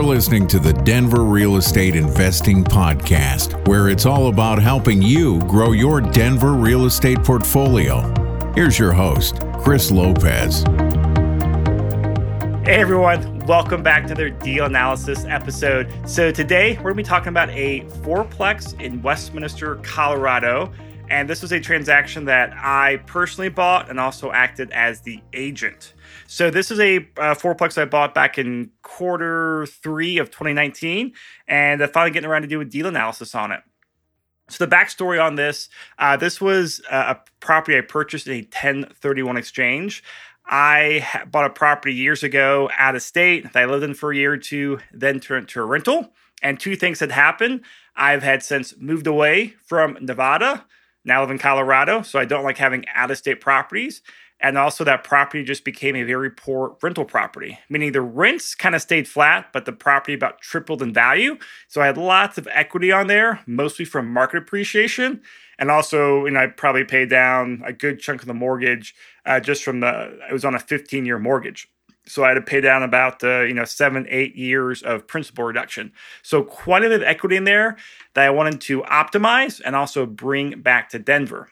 You're listening to the Denver Real Estate Investing Podcast, where it's all about helping you grow your Denver real estate portfolio. Here's your host, Chris Lopez. Hey everyone, welcome back to their deal analysis episode. So today we're going to be talking about a fourplex in Westminster, Colorado. And this was a transaction that I personally bought and also acted as the agent. So this is a uh, fourplex I bought back in quarter three of 2019, and I'm finally getting around to do a deal analysis on it. So the backstory on this: uh, this was a property I purchased in a 1031 exchange. I bought a property years ago out of state that I lived in for a year or two, then turned to a rental. And two things had happened. I've had since moved away from Nevada, now I live in Colorado, so I don't like having out of state properties. And also, that property just became a very poor rental property, meaning the rents kind of stayed flat, but the property about tripled in value. So I had lots of equity on there, mostly from market appreciation. And also, you know, I probably paid down a good chunk of the mortgage uh, just from the, it was on a 15 year mortgage. So I had to pay down about uh, you know seven, eight years of principal reduction. So quite a bit of equity in there that I wanted to optimize and also bring back to Denver.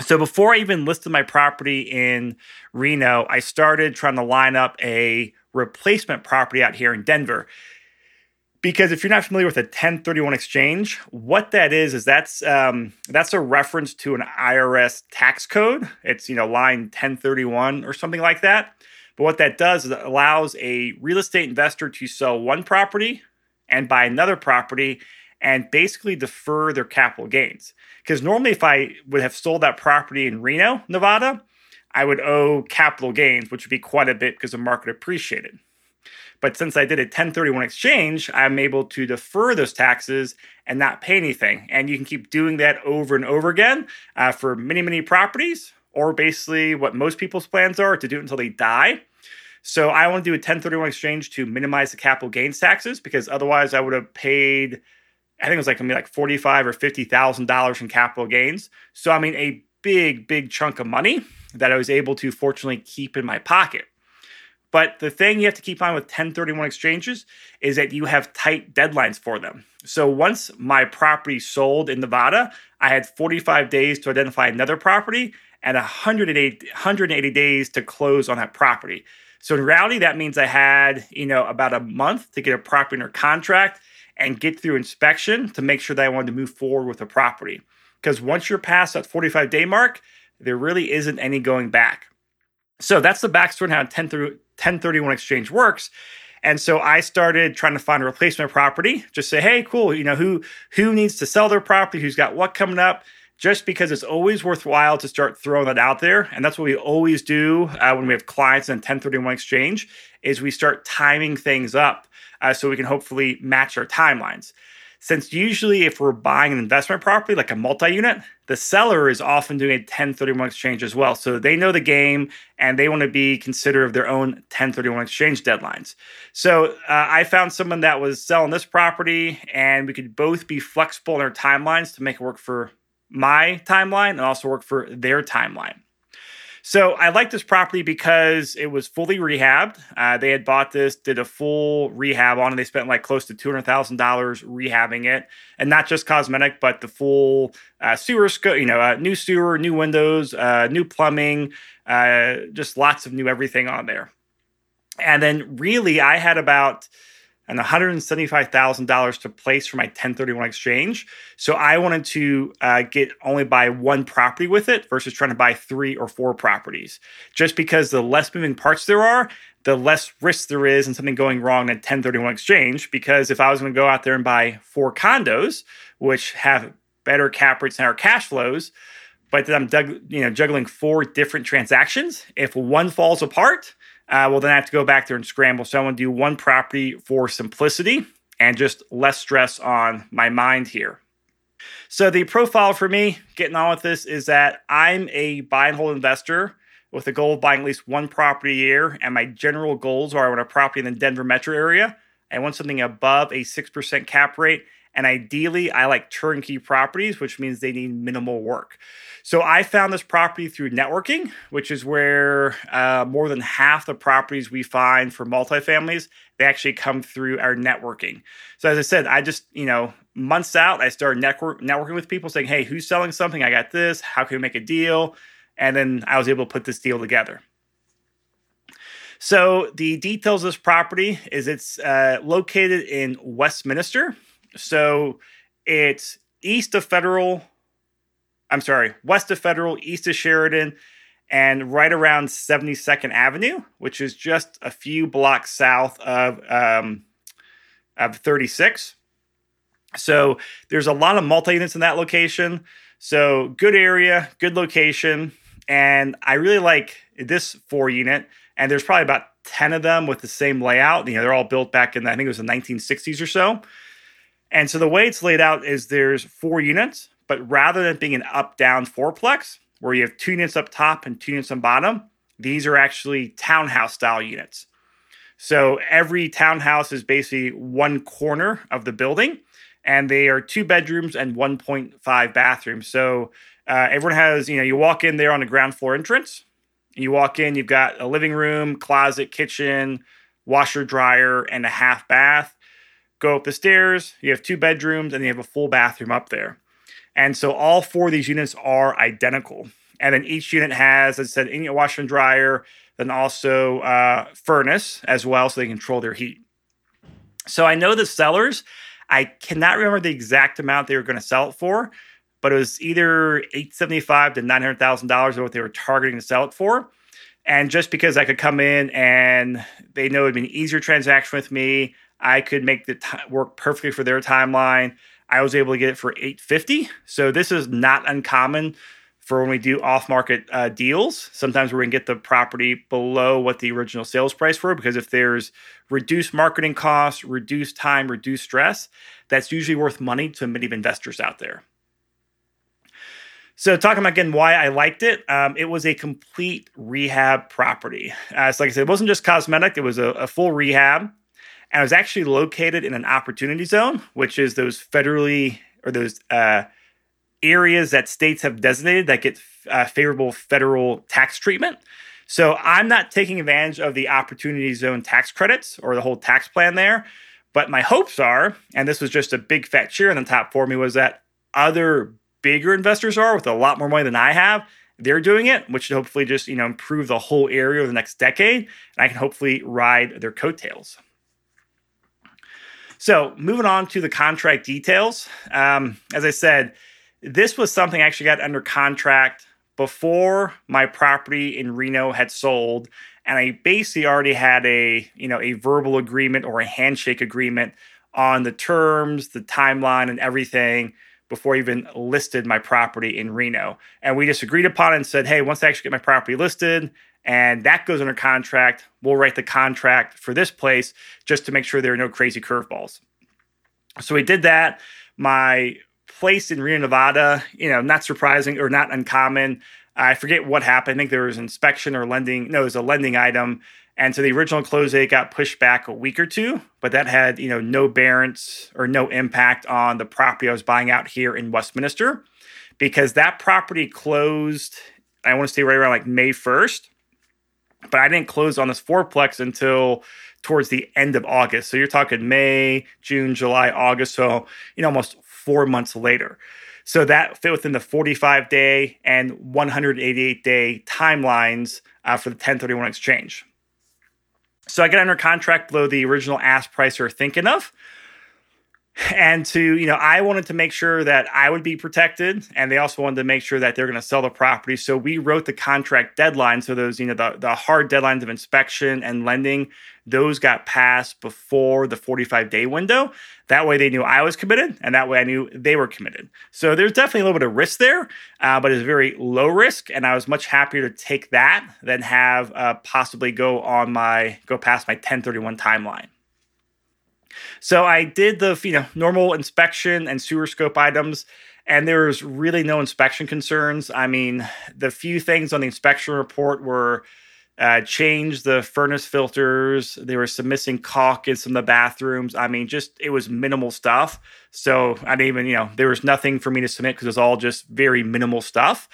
So before I even listed my property in Reno, I started trying to line up a replacement property out here in Denver. Because if you're not familiar with a 1031 exchange, what that is is that's um, that's a reference to an IRS tax code. It's you know line 1031 or something like that. But what that does is it allows a real estate investor to sell one property and buy another property and basically defer their capital gains. Because normally, if I would have sold that property in Reno, Nevada, I would owe capital gains, which would be quite a bit because the market appreciated. But since I did a 1031 exchange, I'm able to defer those taxes and not pay anything. And you can keep doing that over and over again uh, for many, many properties, or basically what most people's plans are to do it until they die. So I want to do a 1031 exchange to minimize the capital gains taxes because otherwise I would have paid I think it was like gonna be like forty five or fifty thousand dollars in capital gains. So I mean, a big, big chunk of money that I was able to fortunately keep in my pocket. But the thing you have to keep on with 1031 exchanges is that you have tight deadlines for them. So once my property sold in Nevada, I had 45 days to identify another property and 180, 180 days to close on that property. So in reality, that means I had, you know, about a month to get a property under contract and get through inspection to make sure that I wanted to move forward with the property. Because once you're past that 45 day mark, there really isn't any going back. So that's the backstory on how 1031 exchange works. And so I started trying to find a replacement property. Just say, hey, cool, you know, who who needs to sell their property, who's got what coming up, just because it's always worthwhile to start throwing that out there. And that's what we always do uh, when we have clients in 1031 exchange is we start timing things up uh, so we can hopefully match our timelines. Since usually, if we're buying an investment property like a multi unit, the seller is often doing a 1031 exchange as well. So they know the game and they want to be considerate of their own 1031 exchange deadlines. So uh, I found someone that was selling this property and we could both be flexible in our timelines to make it work for my timeline and also work for their timeline. So I like this property because it was fully rehabbed. Uh, they had bought this, did a full rehab on it. They spent like close to two hundred thousand dollars rehabbing it, and not just cosmetic, but the full uh, sewer, sco- you know, uh, new sewer, new windows, uh, new plumbing, uh, just lots of new everything on there. And then really, I had about and $175,000 to place for my 1031 exchange. So I wanted to uh, get only buy one property with it versus trying to buy three or four properties. Just because the less moving parts there are, the less risk there is in something going wrong in a 1031 exchange. Because if I was going to go out there and buy four condos, which have better cap rates and our cash flows, but then I'm you know, juggling four different transactions, if one falls apart, uh, well, then I have to go back there and scramble. So I want to do one property for simplicity and just less stress on my mind here. So the profile for me, getting on with this, is that I'm a buy and hold investor with a goal of buying at least one property a year. And my general goals are I want a property in the Denver metro area. I want something above a 6% cap rate And ideally, I like turnkey properties, which means they need minimal work. So I found this property through networking, which is where uh, more than half the properties we find for multifamilies they actually come through our networking. So as I said, I just you know months out I started network, networking with people saying, hey, who's selling something? I got this. How can we make a deal? And then I was able to put this deal together. So the details of this property is it's uh, located in Westminster. So it's east of Federal I'm sorry, west of Federal, east of Sheridan, and right around 72nd Avenue, which is just a few blocks south of, um, of 36. So there's a lot of multi units in that location. So good area, good location. And I really like this four unit. And there's probably about 10 of them with the same layout. You know, they're all built back in, I think it was the 1960s or so. And so the way it's laid out is there's four units. But rather than being an up down fourplex where you have two units up top and two units on bottom, these are actually townhouse style units. So every townhouse is basically one corner of the building, and they are two bedrooms and 1.5 bathrooms. So uh, everyone has, you know, you walk in there on the ground floor entrance. You walk in, you've got a living room, closet, kitchen, washer, dryer, and a half bath. Go up the stairs, you have two bedrooms, and you have a full bathroom up there. And so all four of these units are identical. And then each unit has, as I said, a washer and dryer, then also uh, furnace as well, so they control their heat. So I know the sellers, I cannot remember the exact amount they were going to sell it for, but it was either 875 to $900,000 or what they were targeting to sell it for. And just because I could come in and they know it'd be an easier transaction with me, I could make the t- work perfectly for their timeline. I was able to get it for 850. So this is not uncommon for when we do off-market uh, deals. Sometimes we're going to get the property below what the original sales price were because if there's reduced marketing costs, reduced time, reduced stress, that's usually worth money to many investors out there. So, talking about again why I liked it, um, it was a complete rehab property. Uh, so, like I said, it wasn't just cosmetic; it was a, a full rehab and it was actually located in an opportunity zone, which is those federally or those uh, areas that states have designated that get uh, favorable federal tax treatment. So I'm not taking advantage of the opportunity zone tax credits or the whole tax plan there. But my hopes are, and this was just a big fat cheer on the top for me, was that other bigger investors are with a lot more money than I have. They're doing it, which should hopefully just you know improve the whole area over the next decade, and I can hopefully ride their coattails. So, moving on to the contract details. Um, as I said, this was something I actually got under contract before my property in Reno had sold, and I basically already had a you know a verbal agreement or a handshake agreement on the terms, the timeline, and everything before I even listed my property in Reno. And we just agreed upon it and said, hey, once I actually get my property listed and that goes under contract. We'll write the contract for this place just to make sure there are no crazy curveballs. So we did that. My place in Reno, Nevada, you know, not surprising or not uncommon. I forget what happened. I think there was inspection or lending. No, it was a lending item. And so the original close date got pushed back a week or two, but that had, you know, no bearance or no impact on the property I was buying out here in Westminster because that property closed, I want to say right around like May 1st but I didn't close on this fourplex until towards the end of August. So you're talking May, June, July, August. So, you know, almost four months later. So that fit within the 45 day and 188 day timelines uh, for the 1031 exchange. So I got under contract below the original ask price or thinking of and to you know i wanted to make sure that i would be protected and they also wanted to make sure that they're going to sell the property. So we wrote the contract deadline so those you know the, the hard deadlines of inspection and lending those got passed before the 45 day window. That way they knew i was committed and that way i knew they were committed. So there's definitely a little bit of risk there uh, but it's very low risk and i was much happier to take that than have uh, possibly go on my go past my 1031 timeline so I did the you know normal inspection and sewer scope items, and there was really no inspection concerns. I mean, the few things on the inspection report were uh, changed the furnace filters. There was some missing caulk in some of the bathrooms. I mean, just it was minimal stuff. So I didn't even, you know, there was nothing for me to submit because it was all just very minimal stuff.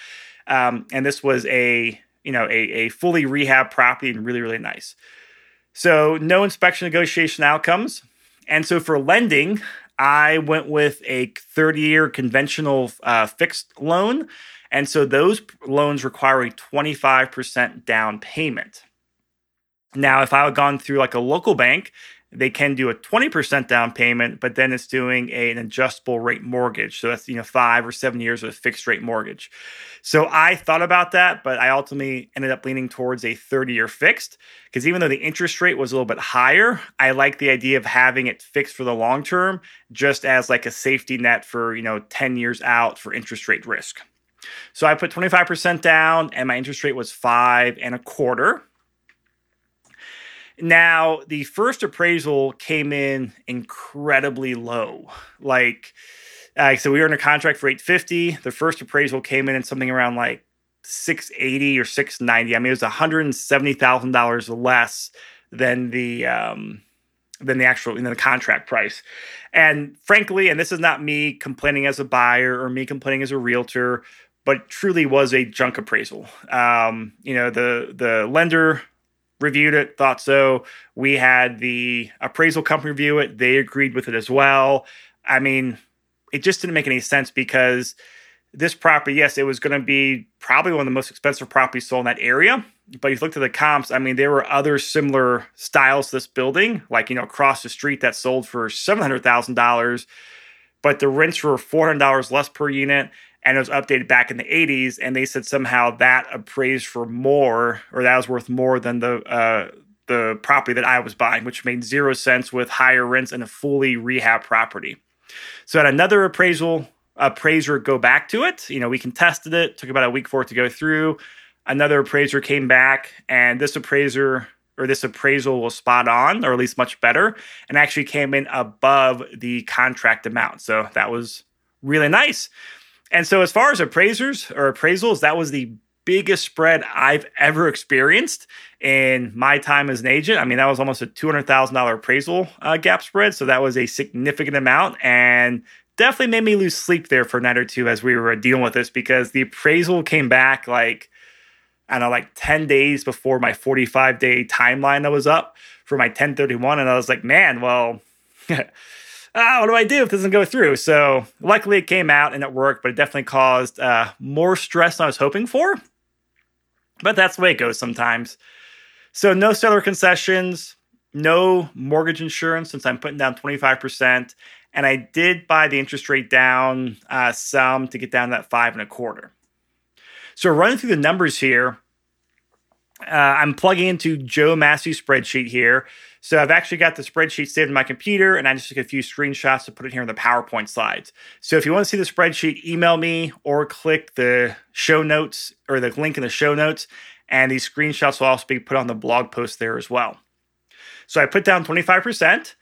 Um, and this was a, you know, a, a fully rehab property and really, really nice. So no inspection negotiation outcomes. And so for lending, I went with a 30 year conventional uh, fixed loan. And so those loans require a 25% down payment. Now, if I had gone through like a local bank, they can do a 20% down payment, but then it's doing a, an adjustable rate mortgage. So that's, you know, five or seven years of a fixed rate mortgage. So I thought about that, but I ultimately ended up leaning towards a 30 year fixed because even though the interest rate was a little bit higher, I like the idea of having it fixed for the long term, just as like a safety net for, you know, 10 years out for interest rate risk. So I put 25% down and my interest rate was five and a quarter. Now, the first appraisal came in incredibly low. Like, uh, so we were in a contract for 850. The first appraisal came in at something around like 680 or 690. I mean, it was $170,000 less than the um, than the actual know, the contract price. And frankly, and this is not me complaining as a buyer or me complaining as a realtor, but truly was a junk appraisal. Um, you know, the the lender reviewed it, thought so. We had the appraisal company review it; they agreed with it as well. I mean, it just didn't make any sense because this property, yes, it was going to be probably one of the most expensive properties sold in that area. But if you looked at the comps, I mean, there were other similar styles to this building, like you know, across the street that sold for seven hundred thousand dollars, but the rents were four hundred dollars less per unit and it was updated back in the 80s and they said somehow that appraised for more or that was worth more than the uh, the property that I was buying, which made zero sense with higher rents and a fully rehab property. So at another appraisal appraiser go back to it. You know, we contested it, took about a week for it to go through. Another appraiser came back, and this appraiser or this appraisal was spot on, or at least much better, and actually came in above the contract amount. So that was really nice. And so, as far as appraisers or appraisals, that was the biggest spread I've ever experienced in my time as an agent. I mean, that was almost a $200,000 appraisal uh, gap spread. So, that was a significant amount and definitely made me lose sleep there for a night or two as we were dealing with this because the appraisal came back like, I don't know, like 10 days before my 45 day timeline that was up for my 1031. And I was like, man, well, ah, what do I do if this doesn't go through? So luckily it came out and it worked, but it definitely caused uh, more stress than I was hoping for. But that's the way it goes sometimes. So no seller concessions, no mortgage insurance since I'm putting down 25%. And I did buy the interest rate down uh, some to get down that five and a quarter. So running through the numbers here, uh, I'm plugging into Joe Massey's spreadsheet here. So I've actually got the spreadsheet saved in my computer, and I just took a few screenshots to put it here in the PowerPoint slides. So if you want to see the spreadsheet, email me or click the show notes or the link in the show notes, and these screenshots will also be put on the blog post there as well. So I put down 25%.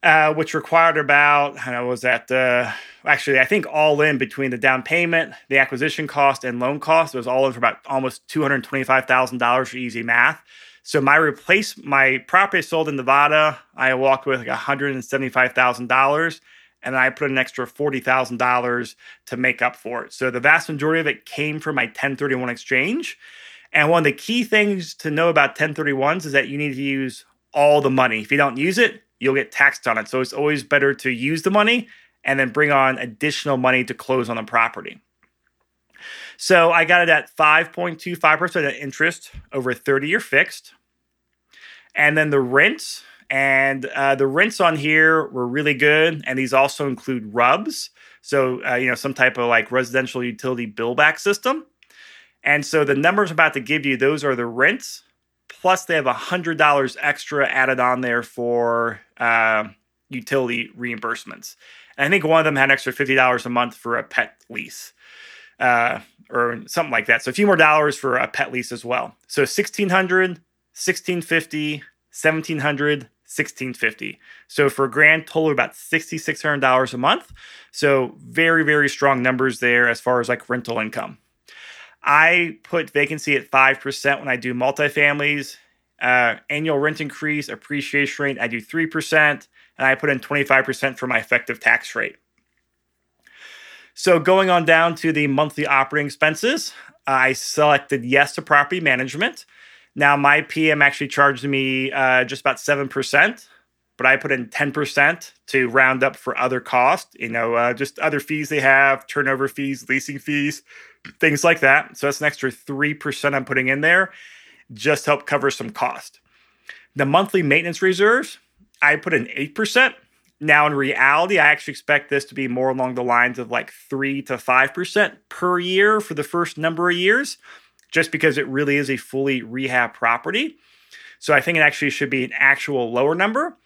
Uh, which required about, I know, was that uh, actually, I think all in between the down payment, the acquisition cost, and loan cost, it was all in for about almost $225,000 for easy math. So my replace my property sold in Nevada. I walked with like hundred and seventy five thousand dollars, and I put an extra forty thousand dollars to make up for it. So the vast majority of it came from my ten thirty one exchange. And one of the key things to know about 1031s is that you need to use all the money. If you don't use it, you'll get taxed on it. So it's always better to use the money and then bring on additional money to close on the property. So I got it at 5.25% interest over a 30 year fixed and then the rents and uh, the rents on here were really good and these also include RUBS so uh, you know some type of like residential utility bill back system and so the numbers I'm about to give you those are the rents plus they have a hundred dollars extra added on there for uh, utility reimbursements. And i think one of them had an extra $50 a month for a pet lease uh, or something like that. So a few more dollars for a pet lease as well. So 1600 1650 1700 1650 so for a grand total of about $6600 a month. So very very strong numbers there as far as like rental income I put vacancy at 5% when I do multifamilies. Uh, annual rent increase, appreciation rate, I do 3%, and I put in 25% for my effective tax rate. So going on down to the monthly operating expenses, I selected yes to property management. Now my PM actually charged me uh, just about 7%, but I put in 10% to round up for other costs, you know, uh, just other fees they have, turnover fees, leasing fees, things like that. So that's an extra 3% I'm putting in there just help cover some cost. The monthly maintenance reserves, I put in 8%. Now, in reality, I actually expect this to be more along the lines of like 3 to 5% per year for the first number of years, just because it really is a fully rehab property. So I think it actually should be an actual lower number.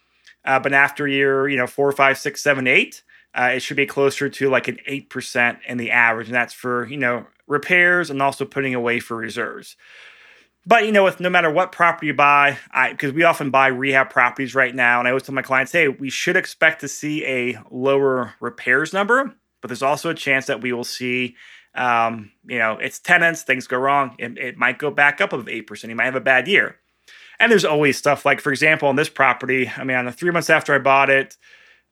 Uh, but after year, you know, four, five, six, seven, eight, uh, it should be closer to like an 8% in the average. And that's for, you know, repairs and also putting away for reserves. But you know, with no matter what property you buy, I because we often buy rehab properties right now, and I always tell my clients, hey, we should expect to see a lower repairs number, but there's also a chance that we will see, um, you know, it's tenants, things go wrong, it, it might go back up of eight percent. You might have a bad year, and there's always stuff like, for example, on this property, I mean, on the three months after I bought it,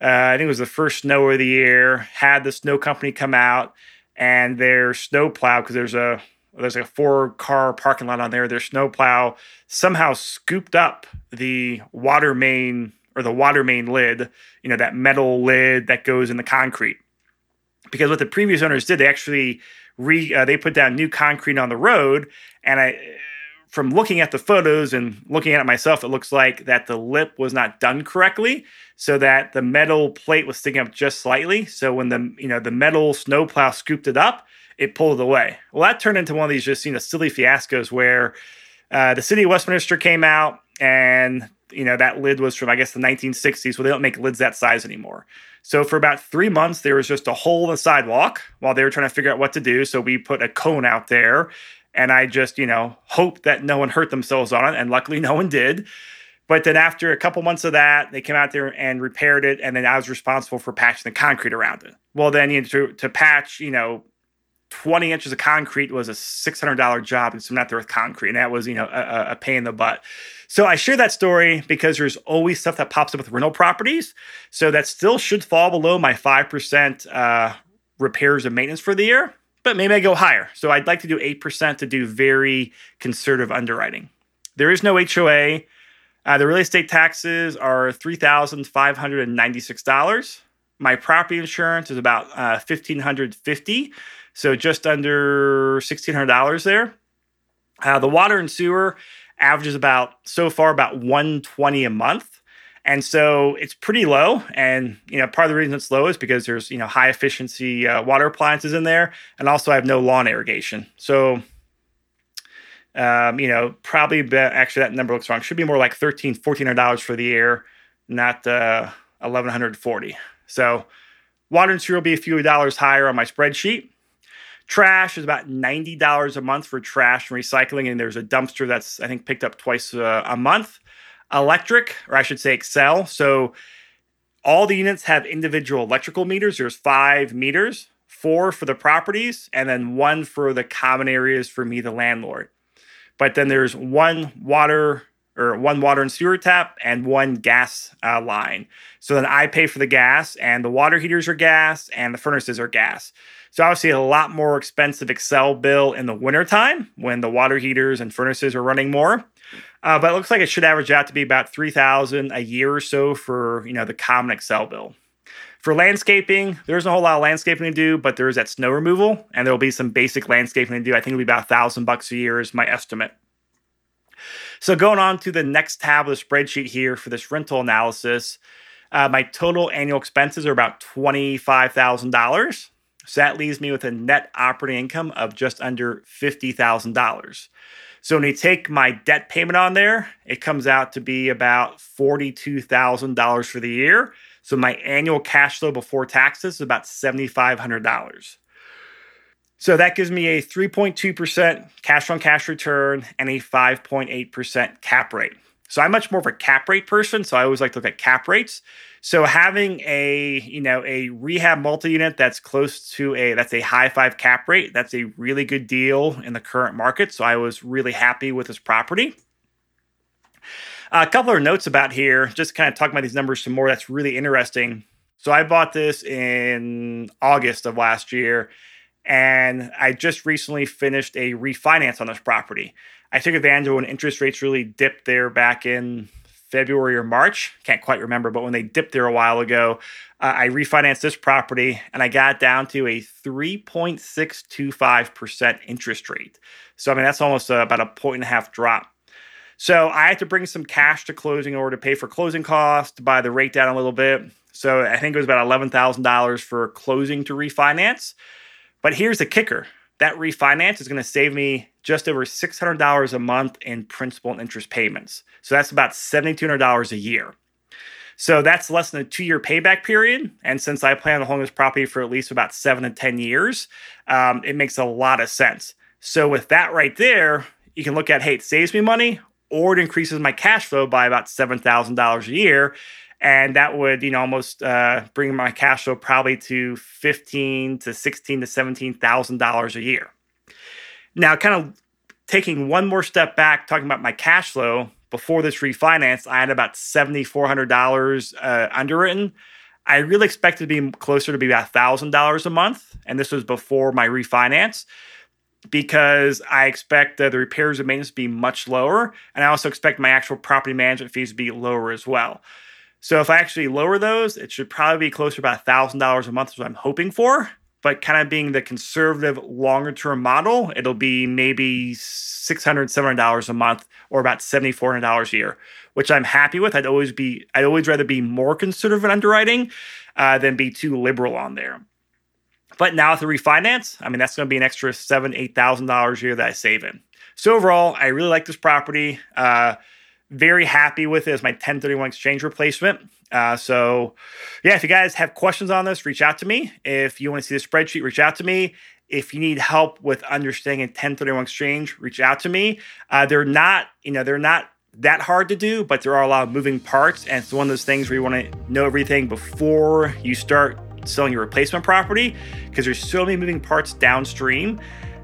uh, I think it was the first snow of the year, had the snow company come out and their snow plow because there's a there's a four car parking lot on there. Their snowplow somehow scooped up the water main or the water main lid, you know, that metal lid that goes in the concrete. Because what the previous owners did, they actually re uh, they put down new concrete on the road, and I from looking at the photos and looking at it myself, it looks like that the lip was not done correctly, so that the metal plate was sticking up just slightly. So when the you know the metal snowplow scooped it up, it pulled away. Well, that turned into one of these just you know silly fiascos where uh, the city of Westminster came out and you know that lid was from I guess the 1960s. Well, they don't make lids that size anymore. So for about three months, there was just a hole in the sidewalk while they were trying to figure out what to do. So we put a cone out there, and I just you know hoped that no one hurt themselves on it, and luckily no one did. But then after a couple months of that, they came out there and repaired it, and then I was responsible for patching the concrete around it. Well, then you know, to to patch, you know, 20 inches of concrete was a $600 job and some net worth concrete. And that was, you know, a, a pain in the butt. So I share that story because there's always stuff that pops up with rental properties. So that still should fall below my 5% uh, repairs and maintenance for the year, but maybe I go higher. So I'd like to do 8% to do very conservative underwriting. There is no HOA. Uh, the real estate taxes are $3,596. My property insurance is about uh, 1550 so just under $1,600 there. Uh, the water and sewer averages about so far about 120 a month. And so it's pretty low. And, you know, part of the reason it's low is because there's, you know, high efficiency uh, water appliances in there. And also I have no lawn irrigation. So, um, you know, probably be, actually that number looks wrong. Should be more like $1,300, $1,400 for the year, not uh, 1140 So water and sewer will be a few dollars higher on my spreadsheet. Trash is about $90 a month for trash and recycling, and there's a dumpster that's, I think, picked up twice uh, a month. Electric, or I should say Xcel. So all the units have individual electrical meters. There's five meters, four for the properties, and then one for the common areas for me, the landlord. But then there's one water or one water and sewer tap and one gas uh, line. So then I pay for the gas, and the water heaters are gas, and the furnaces are gas. So obviously a lot more expensive Xcel bill in the wintertime when the water heaters and furnaces are running more. Uh, but it looks like it should average out to be about 3000 a year or so for, you know, the common Xcel bill. For landscaping, there's a whole lot of landscaping to do, but there's that snow removal, and there'll be some basic landscaping to do. I think it'll be about thousand bucks a year is my estimate. So going on to the next tab of the spreadsheet here for this rental analysis, uh, my total annual expenses are about twenty-five thousand dollars. So that leaves me with a net operating income of just under $50,000. So when you take my debt payment on there, it comes out to be about $42,000 for the year. So my annual cash flow before taxes is about $7,500. So that gives me a 3.2% cash on cash return and a 5.8% cap rate. So I'm much more of a cap rate person. So I always like to look at cap rates. So having a you know a rehab multi-unit that's close to a that's a high five cap rate, that's a really good deal in the current market. So I was really happy with this property. a couple of notes about here, just kind of talking about these numbers some more. That's really interesting. So I bought this in August of last year, and I just recently finished a refinance on this property. I took advantage of when interest rates really dipped there back in February or March. Can't quite remember, but when they dipped there a while ago, uh, I refinanced this property and I got down to a 3.625% interest rate. So, I mean, that's almost uh, about a point and a half drop. So, I had to bring some cash to closing in order to pay for closing costs, to buy the rate down a little bit. So, I think it was about $11,000 for closing to refinance. But here's the kicker that refinance is going to save me just over $600 a month in principal and interest payments. So that's about $7,200 a year. So that's less than a two year payback period. And since I plan on holding this property for at least about seven to 10 years, um, it makes a lot of sense. So with that right there, you can look at hey, it saves me money or it increases my cash flow by about $7,000 a year and that would you know almost uh, bring my cash flow probably to fifteen to sixteen to seventeen thousand dollars a year. Now, kind of taking one more step back, talking about my cash flow before this refinance, I had about seventy four hundred dollars uh, underwritten. I really expected to be closer to be about thousand dollars a month, and this was before my refinance because I expect uh, the repairs and maintenance to be much lower, and I also expect my actual property management fees to be lower as well. So if I actually lower those, it should probably be closer to about $1,000 a month is what I'm hoping for. But kind of being the conservative longer term model, it'll be maybe $600, $700 a month or about $7,400 a year, which I'm happy with. I'd always be, I'd always rather be more conservative in underwriting uh, than be too liberal on there. But now with the refinance, I mean, that's going to be an extra seven, $8,000 a year that I save in. So overall, I really like this property. Uh, very happy with it as my 1031 exchange replacement. Uh, so, yeah, if you guys have questions on this, reach out to me. If you want to see the spreadsheet, reach out to me. If you need help with understanding 1031 exchange, reach out to me. Uh, they're not, you know, they're not that hard to do, but there are a lot of moving parts. And it's one of those things where you want to know everything before you start selling your replacement property because there's so many moving parts downstream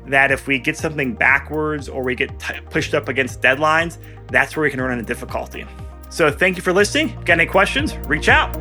that if we get something backwards or we get t- pushed up against deadlines, that's where we can run into difficulty. So thank you for listening. Got any questions? Reach out.